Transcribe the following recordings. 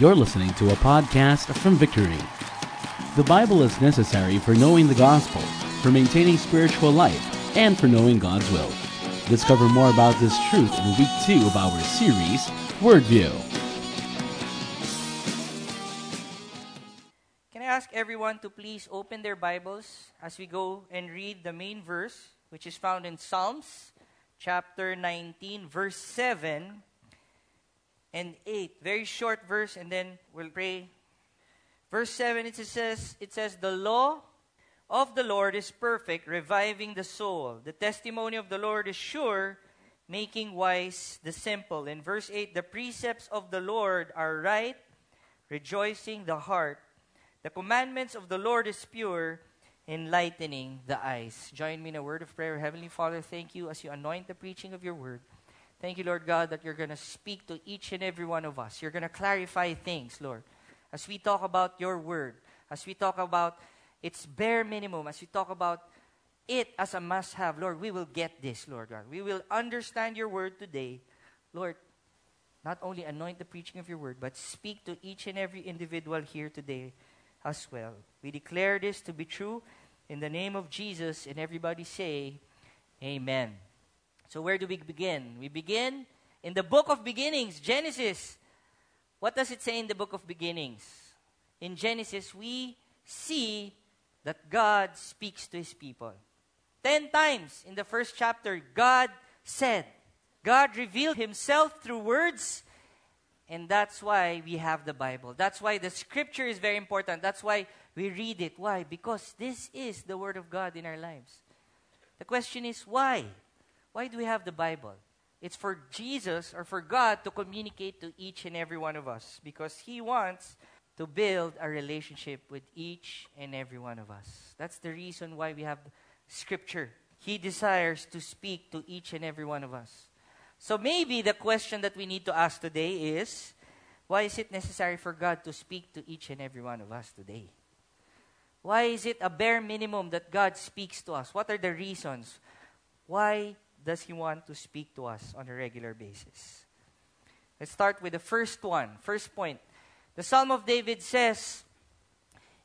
You're listening to a podcast from Victory. The Bible is necessary for knowing the gospel, for maintaining spiritual life, and for knowing God's will. Discover more about this truth in week two of our series, Wordview. Can I ask everyone to please open their Bibles as we go and read the main verse, which is found in Psalms chapter 19, verse 7 and 8. Very short verse, and then we'll pray. Verse 7, it says, it says, The law of the Lord is perfect, reviving the soul. The testimony of the Lord is sure, making wise the simple. In verse 8, the precepts of the Lord are right, rejoicing the heart. The commandments of the Lord is pure, enlightening the eyes. Join me in a word of prayer. Heavenly Father, thank you as you anoint the preaching of your word. Thank you, Lord God, that you're going to speak to each and every one of us. You're going to clarify things, Lord. As we talk about your word, as we talk about its bare minimum, as we talk about it as a must have, Lord, we will get this, Lord God. We will understand your word today. Lord, not only anoint the preaching of your word, but speak to each and every individual here today as well. We declare this to be true in the name of Jesus, and everybody say, Amen. So, where do we begin? We begin in the book of beginnings, Genesis. What does it say in the book of beginnings? In Genesis, we see that God speaks to his people. Ten times in the first chapter, God said, God revealed himself through words, and that's why we have the Bible. That's why the scripture is very important. That's why we read it. Why? Because this is the Word of God in our lives. The question is, why? Why do we have the Bible? It's for Jesus or for God to communicate to each and every one of us because He wants to build a relationship with each and every one of us. That's the reason why we have Scripture. He desires to speak to each and every one of us. So maybe the question that we need to ask today is why is it necessary for God to speak to each and every one of us today? Why is it a bare minimum that God speaks to us? What are the reasons? Why does He want to speak to us on a regular basis? Let's start with the first one. First point. The Psalm of David says,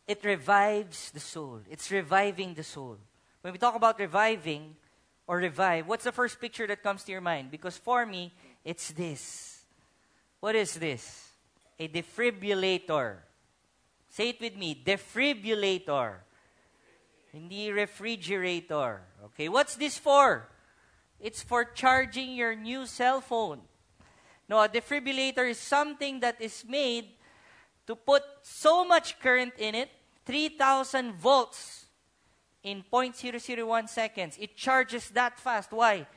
it revives the soul. It's reviving the soul. When we talk about reviving or revive, what's the first picture that comes to your mind? Because for me, it's this. What is this? A defibrillator. Say it with me defibrillator. Hindi refrigerator. Okay, what's this for? It's for charging your new cell phone. No, a defibrillator is something that is made to put so much current in it, 3,000 volts in 0.001 seconds. It charges that fast. Why?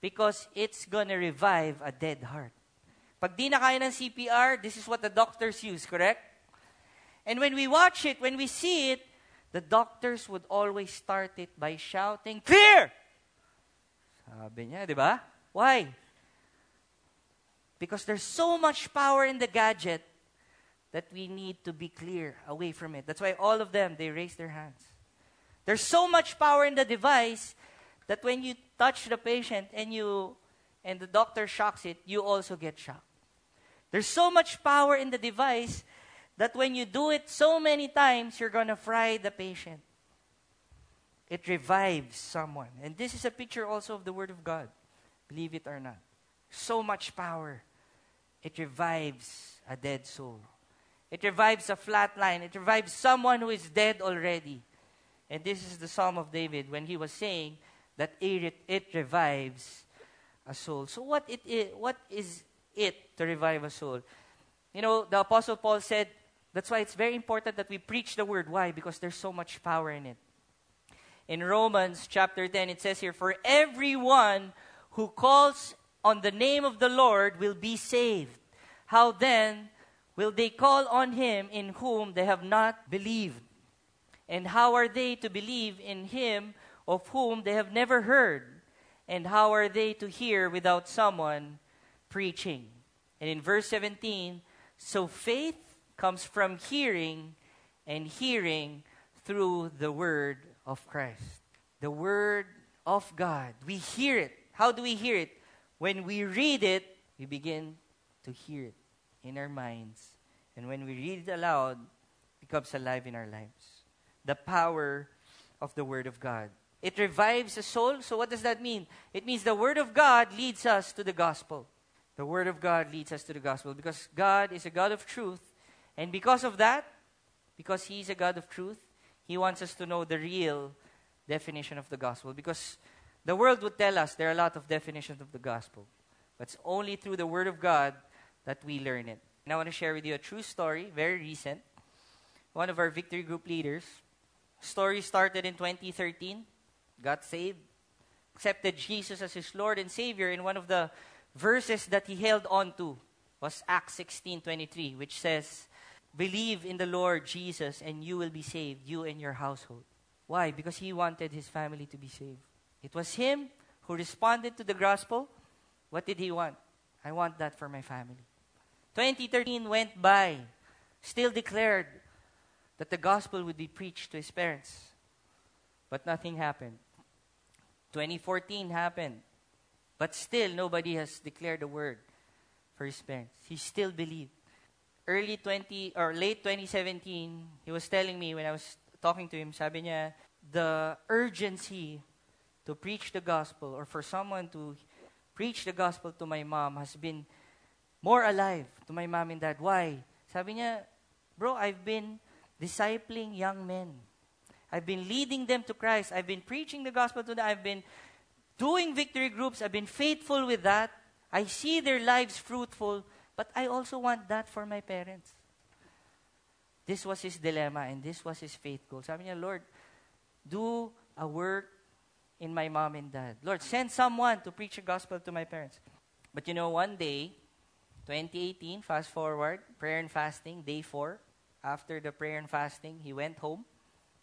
Because it's gonna revive a dead heart. Pag di na kaya ng CPR, this is what the doctors use, correct? And when we watch it, when we see it, the doctors would always start it by shouting, Clear! Ah, Sabi niya, di ba? Why? Because there's so much power in the gadget that we need to be clear away from it. That's why all of them, they raise their hands. There's so much power in the device that when you touch the patient and you and the doctor shocks it, you also get shocked. There's so much power in the device that when you do it so many times, you're going to fry the patient. It revives someone. And this is a picture also of the Word of God. Believe it or not. So much power. It revives a dead soul. It revives a flat line. It revives someone who is dead already. And this is the Psalm of David when he was saying that it, it revives a soul. So what it is, what is it to revive a soul? You know, the Apostle Paul said, that's why it's very important that we preach the word. Why? Because there's so much power in it. In Romans chapter 10, it says here, For everyone who calls on the name of the Lord will be saved. How then will they call on him in whom they have not believed? And how are they to believe in him of whom they have never heard? And how are they to hear without someone preaching? And in verse 17, so faith comes from hearing, and hearing through the word of Christ. The Word of God. We hear it. How do we hear it? When we read it, we begin to hear it in our minds And when we read it aloud, it becomes alive in our lives. The power of the Word of God. It revives the soul. So, what does that mean? It means the Word of God leads us to the gospel. The Word of God leads us to the gospel because God is a God of truth. And because of that, because He is a God of truth, He wants us to know the real definition of the gospel. Because the world would tell us there are a lot of definitions of the gospel. But it's only through the Word of God that we learn it. And I want to share with you a true story, very recent. One of our victory group leaders. Story started in 2013. Got saved, accepted Jesus as his Lord and Savior. In one of the verses that he held on to was Acts 16:23, which says, "Believe in the Lord Jesus, and you will be saved, you and your household." Why? Because he wanted his family to be saved. It was him who responded to the gospel. What did he want? I want that for my family. 2013 went by, still declared that the gospel would be preached to his parents. But nothing happened. 2014 happened. But still, nobody has declared a word for his parents. He still believed. Early 20 or late 2017, he was telling me when I was talking to him, sabi niya, the urgency to preach the gospel or for someone to preach the gospel to my mom has been more alive to my mom and dad. Why? Sabi niya, bro, I've been discipling young men. I've been leading them to Christ. I've been preaching the gospel to them. I've been doing victory groups. I've been faithful with that. I see their lives fruitful, but I also want that for my parents. This was his dilemma and this was his faith goal. Sabi niya, Lord, do a work in my mom and dad. Lord, send someone to preach the gospel to my parents. But you know, one day, 2018, fast forward, prayer and fasting, day four. After the prayer and fasting, he went home.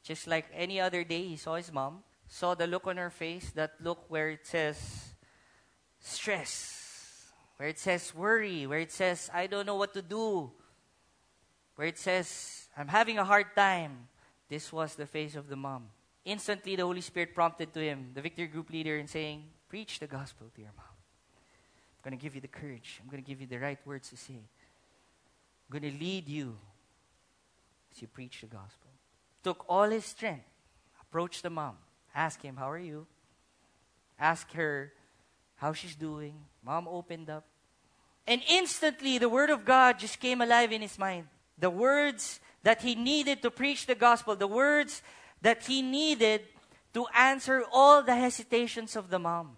Just like any other day, he saw his mom, saw the look on her face, that look where it says stress, where it says worry, where it says, I don't know what to do, where it says, I'm having a hard time. This was the face of the mom. Instantly, the Holy Spirit prompted to him, the victory group leader, in saying, Preach the gospel to your mom. I'm going to give you the courage. I'm going to give you the right words to say. I'm going to lead you as you preach the gospel. Took all his strength, approached the mom, asked him, How are you? Asked her how she's doing. Mom opened up. And instantly, the word of God just came alive in his mind. The words that he needed to preach the gospel, the words that he needed to answer all the hesitations of the mom.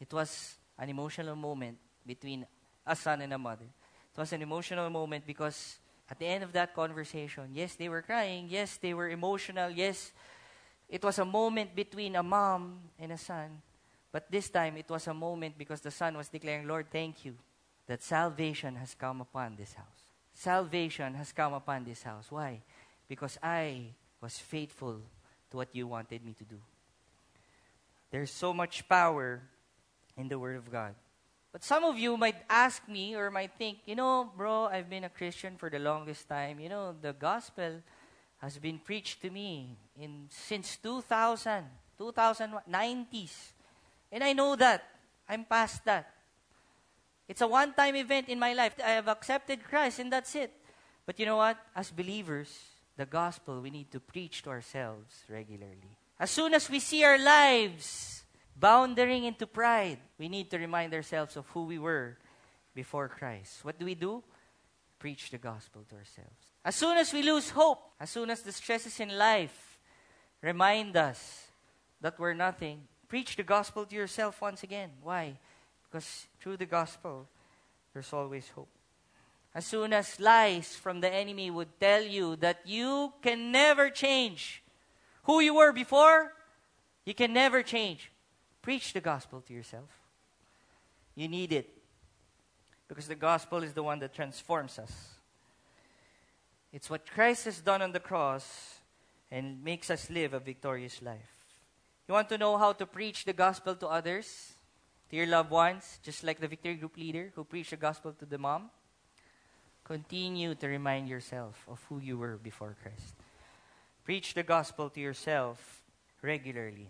It was an emotional moment between a son and a mother. It was an emotional moment because at the end of that conversation, yes, they were crying, yes, they were emotional, yes, it was a moment between a mom and a son. But this time, it was a moment because the son was declaring, Lord, thank you that salvation has come upon this house. Salvation has come upon this house. Why? Because I was faithful to what you wanted me to do. There's so much power in the Word of God. But some of you might ask me or might think, you know, bro, I've been a Christian for the longest time. You know, the gospel has been preached to me in since 2000, 2090s. And I know that. I'm past that. It's a one-time event in my life. I have accepted Christ and that's it. But you know what? As believers, the gospel we need to preach to ourselves regularly. As soon as we see our lives boundering into pride, we need to remind ourselves of who we were before Christ. What do we do? Preach the gospel to ourselves. As soon as we lose hope, as soon as the stresses in life remind us that we're nothing, preach the gospel to yourself once again. Why? Because through the gospel, there's always hope. As soon as lies from the enemy would tell you that you can never change who you were before, you can never change. Preach the gospel to yourself. You need it. Because the gospel is the one that transforms us. It's what Christ has done on the cross and makes us live a victorious life. You want to know how to preach the gospel to others, to your loved ones, just like the victory group leader who preached the gospel to the mom? Continue to remind yourself of who you were before Christ. Preach the gospel to yourself regularly.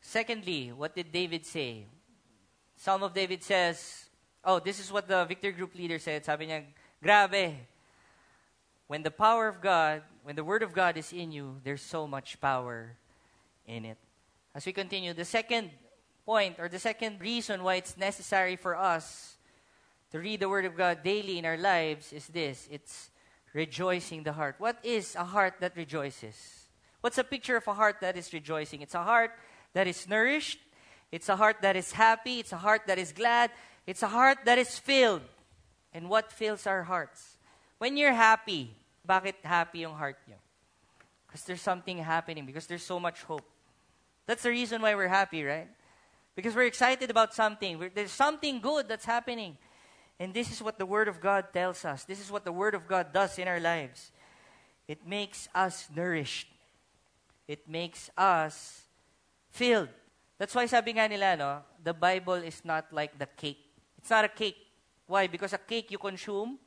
Secondly, what did David say? Psalm of David says, Oh, this is what the Victory Group leader said. Sabi niya, grabe. When the power of God, when the Word of God is in you, there's so much power in it. As we continue, the second point or the second reason why it's necessary for us to read the Word of God daily in our lives is this it's rejoicing the heart. What is a heart that rejoices? What's a picture of a heart that is rejoicing? It's a heart that is nourished, it's a heart that is happy, it's a heart that is glad, it's a heart that is filled. And what fills our hearts? When you're happy, bakit happy yung heart niyo? Because there's something happening, because there's so much hope. That's the reason why we're happy, right? Because we're excited about something. We're, there's something good that's happening. And this is what the Word of God tells us. This is what the Word of God does in our lives. It makes us nourished. It makes us filled. That's why sabi nga nila, no, the Bible is not like the cake. It's not a cake. Why? Because a cake you consume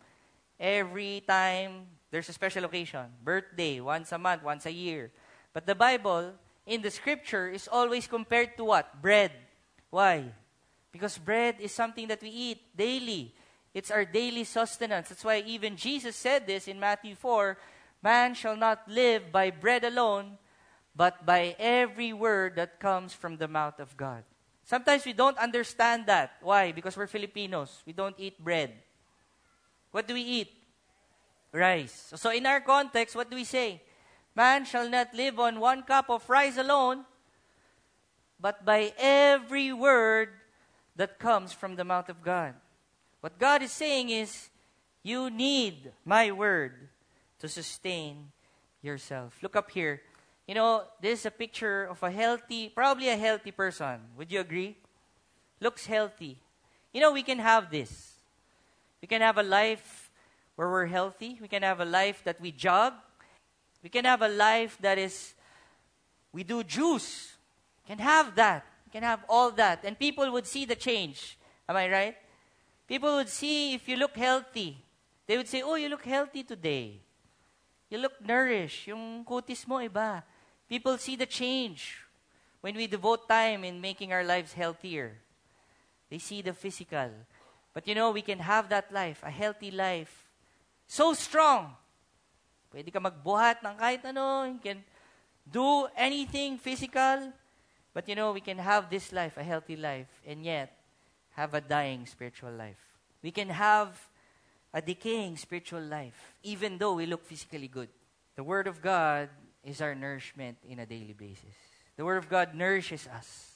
every time there's a special occasion. Birthday, once a month, once a year. But the Bible, in the scripture, is always compared to what? Bread. Why? Because bread is something that we eat daily. It's our daily sustenance. That's why even Jesus said this in Matthew 4 Man shall not live by bread alone, but by every word that comes from the mouth of God. Sometimes we don't understand that. Why? Because we're Filipinos. We don't eat bread. What do we eat? Rice. So, in our context, what do we say? Man shall not live on one cup of rice alone, but by every word that comes from the mouth of God. What God is saying is, you need my word to sustain yourself. Look up here. You know, this is a picture of a healthy, probably a healthy person. Would you agree? Looks healthy. You know, we can have this. We can have a life where we're healthy. We can have a life that we jog. We can have a life that is, we do juice can have that. You can have all that. And people would see the change. Am I right? People would see if you look healthy. They would say, oh, you look healthy today. You look nourished. Yung kutis mo iba. People see the change when we devote time in making our lives healthier. They see the physical. But you know, we can have that life, a healthy life. So strong. Pwede ka magbuhat ng kahit ano. You can do anything physical. But you know, we can have this life, a healthy life, and yet have a dying spiritual life. We can have a decaying spiritual life, even though we look physically good. The Word of God is our nourishment in a daily basis. The Word of God nourishes us,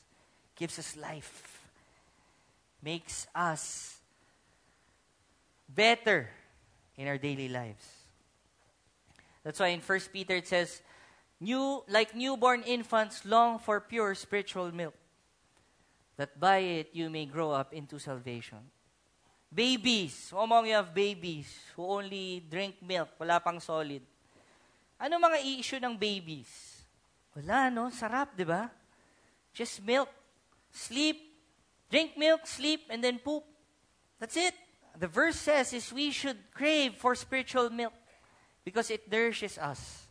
gives us life, makes us better in our daily lives. That's why in 1 Peter it says, New, like newborn infants long for pure spiritual milk, that by it you may grow up into salvation. Babies, among you have babies who only drink milk, wala pang solid. Ano mga i-issue ng babies? Wala, no? Sarap, di ba? Just milk, sleep, drink milk, sleep, and then poop. That's it. The verse says is we should crave for spiritual milk because it nourishes us.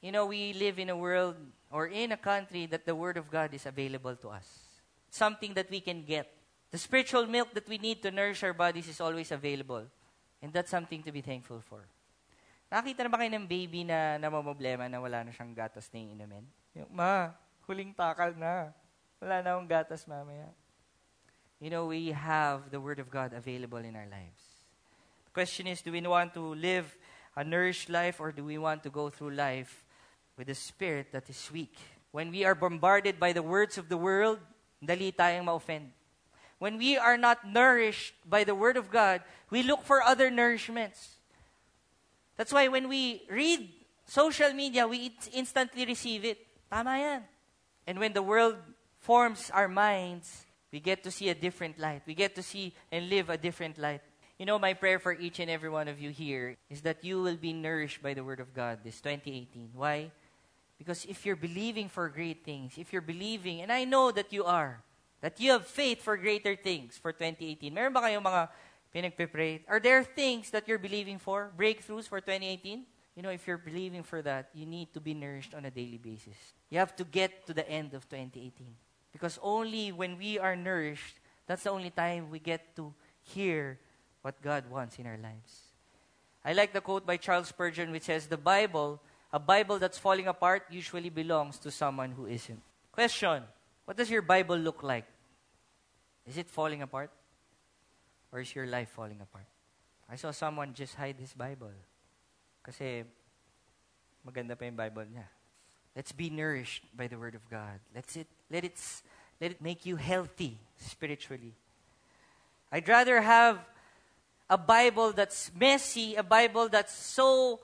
You know, we live in a world or in a country that the Word of God is available to us. Something that we can get. The spiritual milk that we need to nourish our bodies is always available. And that's something to be thankful for. Nakita na ba kayo ng baby na namamblema na wala na siyang gatas na inumin? Yung, ma, huling takal na. Wala na akong gatas mamaya. You know, we have the Word of God available in our lives. The question is, do we want to live a nourished life or do we want to go through life with a spirit that is weak. When we are bombarded by the words of the world, dali tayong ma-offend. When we are not nourished by the Word of God, we look for other nourishments. That's why when we read social media, we instantly receive it. Tama yan. And when the world forms our minds, we get to see a different light. We get to see and live a different light. You know, my prayer for each and every one of you here is that you will be nourished by the Word of God this 2018. Why? Because if you're believing for great things, if you're believing, and I know that you are, that you have faith for greater things for 2018. Meron ba mga pinagpe-pray? Are there things that you're believing for? Breakthroughs for 2018? You know, if you're believing for that, you need to be nourished on a daily basis. You have to get to the end of 2018. Because only when we are nourished, that's the only time we get to hear what God wants in our lives. I like the quote by Charles Spurgeon which says, The Bible, a Bible that's falling apart, usually belongs to someone who isn't. Question What does your Bible look like? Is it falling apart? Or is your life falling apart? I saw someone just hide his Bible. Kasi maganda pa yung Bible niya. Let's be nourished by the Word of God. Let's it, let, it, let it make you healthy spiritually. I'd rather have a Bible that's messy, a Bible that's so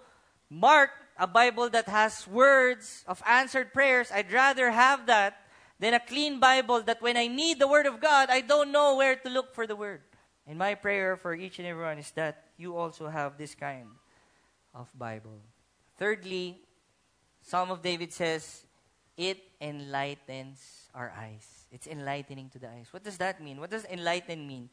marked, a Bible that has words of answered prayers. I'd rather have that than a clean Bible that when I need the Word of God, I don't know where to look for the Word. And my prayer for each and everyone is that you also have this kind of Bible. Thirdly, Psalm of David says, It enlightens our eyes. It's enlightening to the eyes. What does that mean? What does enlighten mean?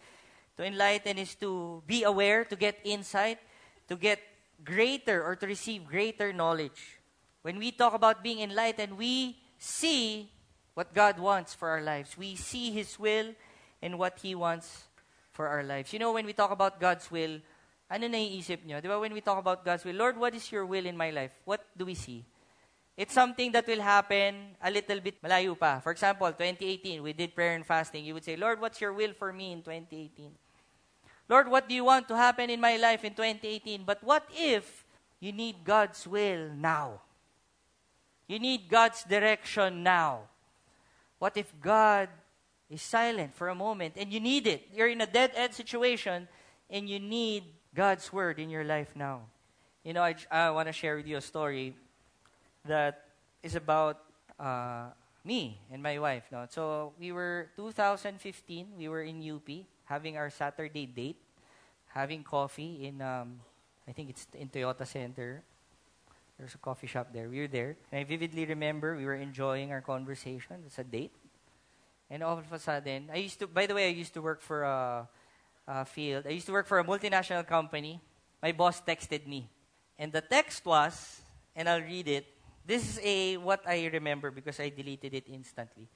To enlighten is to be aware, to get insight, to get greater or to receive greater knowledge. When we talk about being enlightened, we see what God wants for our lives. We see His will and what He wants for our lives. You know, when we talk about God's will, ano naiisip nyo? Di when we talk about God's will, Lord, what is your will in my life? What do we see? It's something that will happen a little bit malayo pa. For example, 2018, we did prayer and fasting. You would say, Lord, what's your will for me in 2018? Lord, what do you want to happen in my life in 2018? But what if you need God's will now? You need God's direction now. What if God is silent for a moment and you need it? You're in a dead end situation and you need God's word in your life now. You know, I, I want to share with you a story that is about uh, me and my wife. No? So we were 2015, we were in UP having our Saturday date, having coffee in, um, I think it's in Toyota Center. There's a coffee shop there. We were there. And I vividly remember we were enjoying our conversation. It's a date. And all of a sudden, I used to, by the way, I used to work for a, a field. I used to work for a multinational company. My boss texted me. And the text was, and I'll read it. This is a what I remember because I deleted it instantly.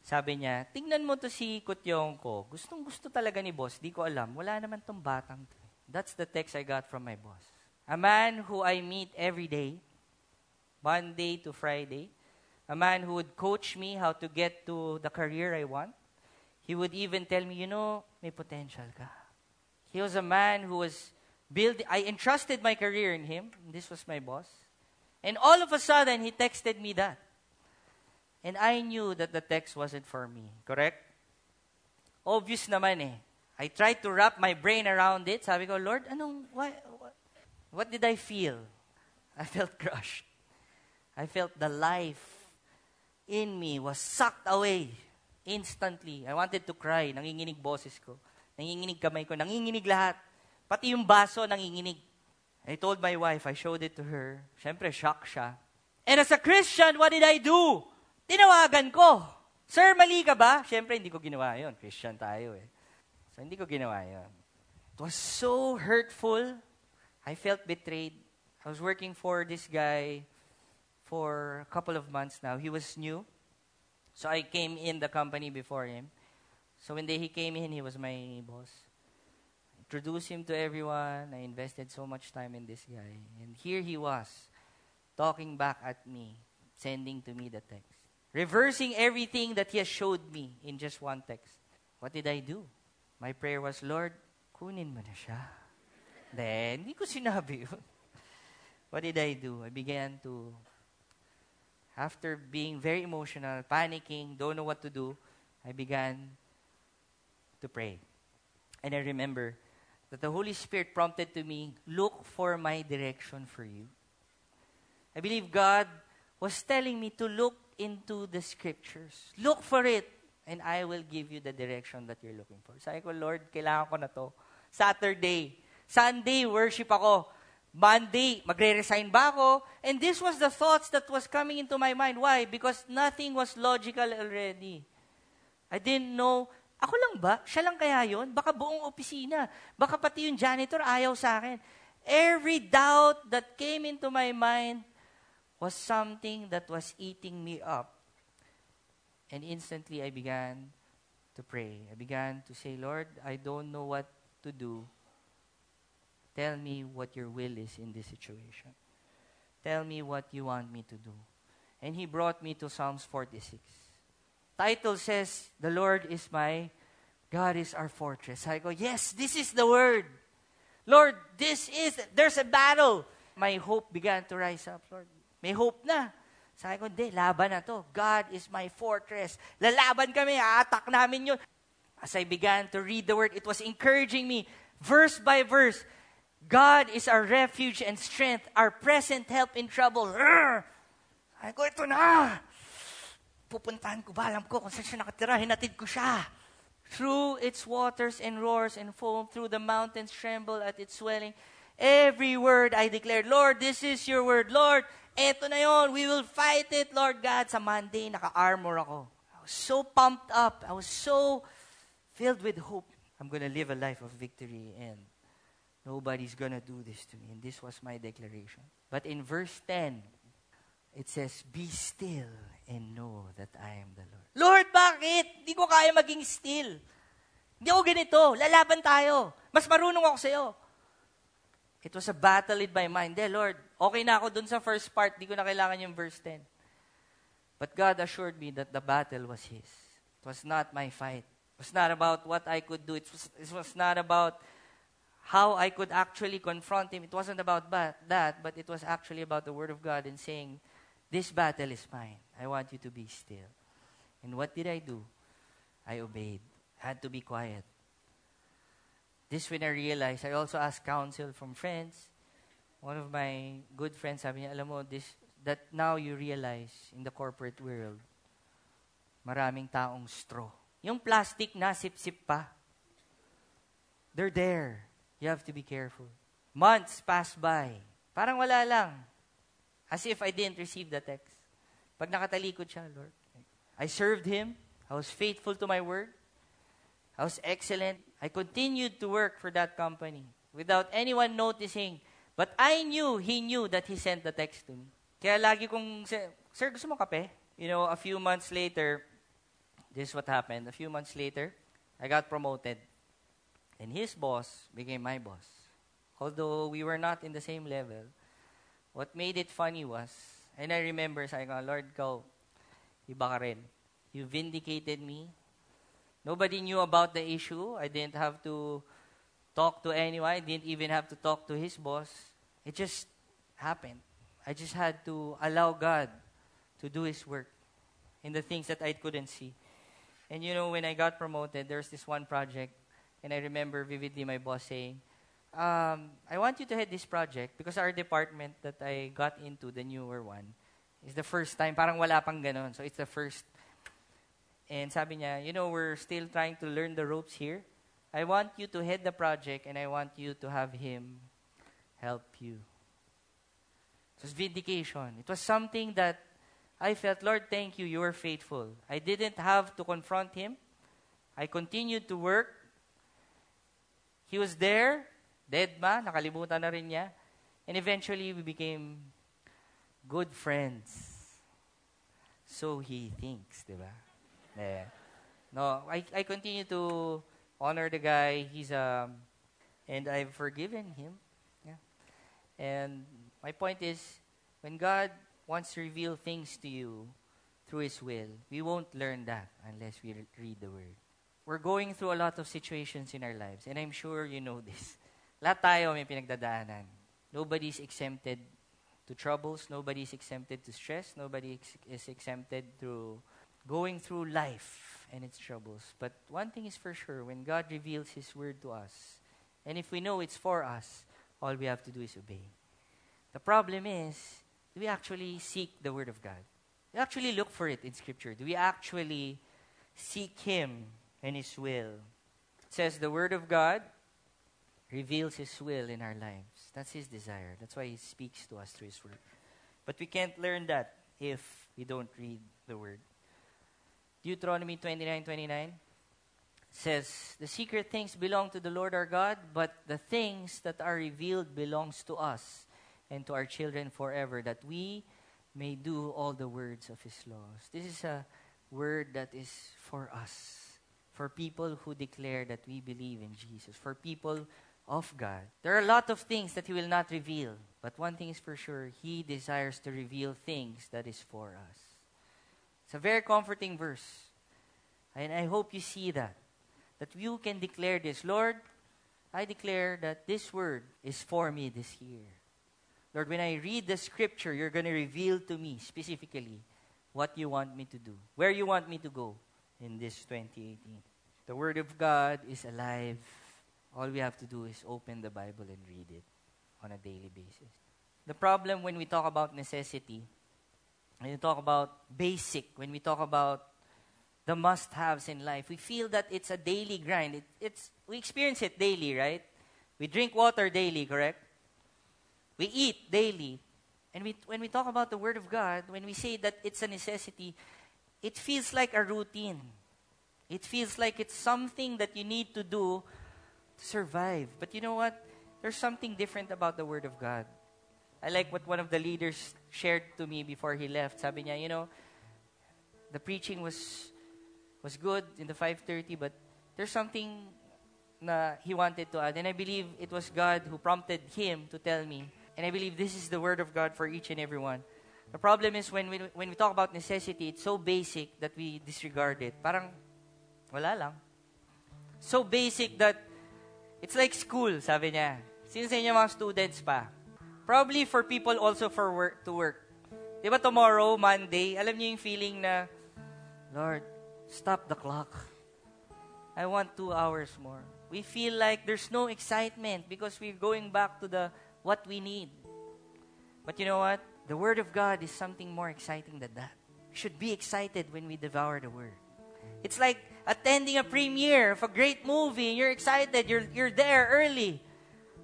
Sabi niya, tingnan mo to si Kutyong ko. Gustong gusto talaga ni boss. Di ko alam. Wala naman tong batang to. That's the text I got from my boss. A man who I meet every day, Monday to Friday. A man who would coach me how to get to the career I want. He would even tell me, you know, may potential ka. He was a man who was building, I entrusted my career in him. This was my boss. And all of a sudden, he texted me that. And I knew that the text wasn't for me. Correct? Obvious naman eh. I tried to wrap my brain around it. Sabi ko, Lord, anong, what, what, what did I feel? I felt crushed. I felt the life in me was sucked away instantly. I wanted to cry. Nanginginig boses ko. Nanginginig kamay ko. Nanginginig lahat. Pati yung baso nanginginig. I told my wife, I showed it to her. Siyempre, shock siya. And as a Christian, what did I do? Tinawagan ko. Sir, mali ka ba? Siyempre, hindi ko ginawa yon. Christian tayo eh. So, hindi ko ginawa yon. It was so hurtful. I felt betrayed. I was working for this guy for a couple of months now. He was new. So I came in the company before him. So when day he came in, he was my boss. Introduced him to everyone. I invested so much time in this guy. And here he was, talking back at me, sending to me the text reversing everything that He has showed me in just one text. What did I do? My prayer was, Lord, kunin mo na siya. Then, hindi ko sinabi yun. What did I do? I began to, after being very emotional, panicking, don't know what to do, I began to pray. And I remember that the Holy Spirit prompted to me, look for my direction for you. I believe God was telling me to look into the scriptures. Look for it, and I will give you the direction that you're looking for. Sabi ko, Lord, kailangan ko na to. Saturday. Sunday, worship ako. Monday, magre-resign ba ako? And this was the thoughts that was coming into my mind. Why? Because nothing was logical already. I didn't know, ako lang ba? Siya lang kaya yon? Baka buong opisina. Baka pati yung janitor ayaw sa akin. Every doubt that came into my mind was something that was eating me up. And instantly I began to pray. I began to say, Lord, I don't know what to do. Tell me what your will is in this situation. Tell me what you want me to do. And he brought me to Psalms 46. Title says, The Lord is my, God is our fortress. I go, yes, this is the word. Lord, this is, there's a battle. My hope began to rise up, Lord. May hope na. Sabi ko, hindi, laban na to. God is my fortress. Lalaban kami, attack namin yun. As I began to read the word, it was encouraging me, verse by verse. God is our refuge and strength, our present help in trouble. Rrr! Sabi ko, ito na. Pupuntahan ko ba? Alam ko kung saan siya nakatira. Hinatid ko siya. Through its waters and roars and foam, through the mountains tremble at its swelling. Every word I declared, Lord, this is your word. Lord, eto na yon. We will fight it, Lord God. Sa Monday, naka-armor ako. I was so pumped up. I was so filled with hope. I'm going to live a life of victory and nobody's going to do this to me. And this was my declaration. But in verse 10, it says, Be still and know that I am the Lord. Lord, bakit? Hindi ko kaya maging still. Hindi ako ganito. Lalaban tayo. Mas marunong ako sa'yo. It was a battle in my mind. Eh, Lord, okay na ako dun sa first part. Di ko na kailangan yung verse 10. But God assured me that the battle was His. It was not my fight. It was not about what I could do. It was, it was not about how I could actually confront Him. It wasn't about that, but it was actually about the Word of God and saying, This battle is mine. I want you to be still. And what did I do? I obeyed. I had to be quiet. This when I realized, I also asked counsel from friends. One of my good friends sabi niya, alam mo, this, that now you realize in the corporate world, maraming taong straw. Yung plastic na sip-sip pa. They're there. You have to be careful. Months pass by. Parang wala lang. As if I didn't receive the text. Pag nakatalikod siya, Lord. I served Him. I was faithful to my word. I was excellent. I continued to work for that company without anyone noticing. But I knew, he knew that he sent the text to me. Kaya lagi kong, Sir, gusto mo kape? You know, a few months later, this is what happened. A few months later, I got promoted. And his boss became my boss. Although we were not in the same level, what made it funny was, and I remember, sabi ko, Lord, go, iba ka rin. You vindicated me. Nobody knew about the issue. I didn't have to talk to anyone. I didn't even have to talk to his boss. It just happened. I just had to allow God to do his work in the things that I couldn't see. And you know, when I got promoted, there's this one project, and I remember vividly my boss saying, um, I want you to head this project because our department that I got into, the newer one, is the first time. Parang wala pang ganon. So it's the first and sabi niya, you know, we're still trying to learn the ropes here. I want you to head the project and I want you to have him help you. It was vindication. It was something that I felt, Lord, thank you, you were faithful. I didn't have to confront him. I continued to work. He was there, dead ma, nakalimutan na rin niya. And eventually, we became good friends. So he thinks, di ba? Yeah. No, I, I continue to honor the guy. He's um, and I've forgiven him. Yeah. And my point is, when God wants to reveal things to you through His will, we won't learn that unless we re- read the Word. We're going through a lot of situations in our lives, and I'm sure you know this. Lahat tayo may pinagdadaanan. Nobody's exempted to troubles. Nobody's exempted to stress. Nobody is exempted through going through life and its troubles. But one thing is for sure when God reveals His word to us, and if we know it's for us, all we have to do is obey. The problem is, do we actually seek the word of God? Do we actually look for it in Scripture? Do we actually seek Him and His will? It says the word of God reveals His will in our lives. That's His desire. That's why He speaks to us through His word. But we can't learn that if we don't read the word. Deuteronomy 29 29 says, The secret things belong to the Lord our God, but the things that are revealed belongs to us and to our children forever, that we may do all the words of his laws. This is a word that is for us, for people who declare that we believe in Jesus, for people of God. There are a lot of things that He will not reveal, but one thing is for sure He desires to reveal things that is for us. It's a very comforting verse. And I hope you see that. That you can declare this Lord, I declare that this word is for me this year. Lord, when I read the scripture, you're going to reveal to me specifically what you want me to do, where you want me to go in this 2018. The Word of God is alive. All we have to do is open the Bible and read it on a daily basis. The problem when we talk about necessity, when we talk about basic, when we talk about the must haves in life, we feel that it's a daily grind. It, it's, we experience it daily, right? We drink water daily, correct? We eat daily. And we, when we talk about the Word of God, when we say that it's a necessity, it feels like a routine. It feels like it's something that you need to do to survive. But you know what? There's something different about the Word of God. I like what one of the leaders shared to me before he left. Sabi niya, you know, the preaching was was good in the 5:30, but there's something na he wanted to add, and I believe it was God who prompted him to tell me and I believe this is the word of God for each and every one. The problem is when we, when we talk about necessity, it's so basic that we disregard it. Parang, wala lang. So basic that it's like school, sabi niya. Sino sa inyo mga students pa? Probably for people also for work to work. Di ba tomorrow, Monday, alam niyo yung feeling na, Lord, stop the clock. I want two hours more. We feel like there's no excitement because we're going back to the what we need. But you know what? The Word of God is something more exciting than that. We should be excited when we devour the Word. It's like attending a premiere of a great movie and you're excited, you're, you're there early.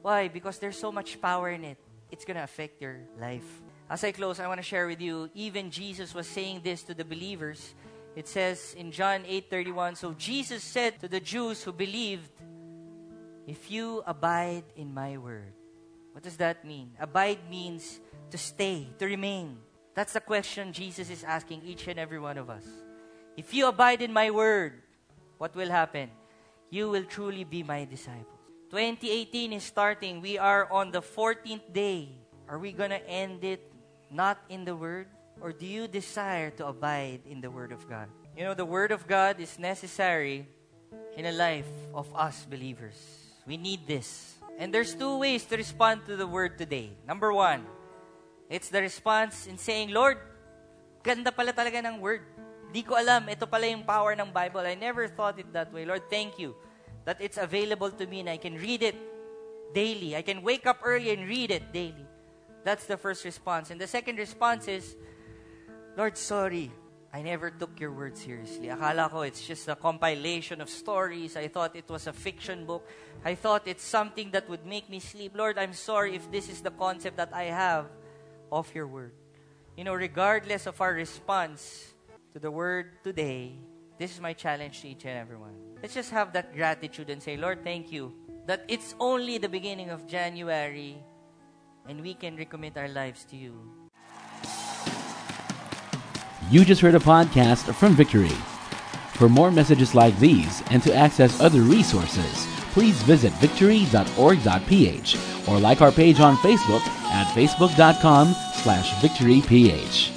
Why? Because there's so much power in it. It's going to affect your life. As I close, I want to share with you, even Jesus was saying this to the believers. It says in John 8:31, so Jesus said to the Jews who believed, if you abide in my word, what does that mean? Abide means to stay, to remain. That's the question Jesus is asking each and every one of us. If you abide in my word, what will happen? You will truly be my disciples. 2018 is starting. We are on the 14th day. Are we going to end it not in the word? Or do you desire to abide in the word of God? You know, the word of God is necessary in a life of us believers. We need this. And there's two ways to respond to the word today. Number one, it's the response in saying, Lord, ganda pala talaga ng word. Di ko alam, ito pala yung power ng Bible. I never thought it that way. Lord, thank you that it's available to me and I can read it daily. I can wake up early and read it daily. That's the first response. And the second response is, Lord, sorry. I never took your word seriously. Akala ko it's just a compilation of stories. I thought it was a fiction book. I thought it's something that would make me sleep. Lord, I'm sorry if this is the concept that I have of your word. You know, regardless of our response to the word today, this is my challenge to each and everyone. Let's just have that gratitude and say, Lord, thank you that it's only the beginning of January and we can recommit our lives to you. You just heard a podcast from Victory. For more messages like these and to access other resources, please visit victory.org.ph or like our page on Facebook at facebook.com slash victoryph.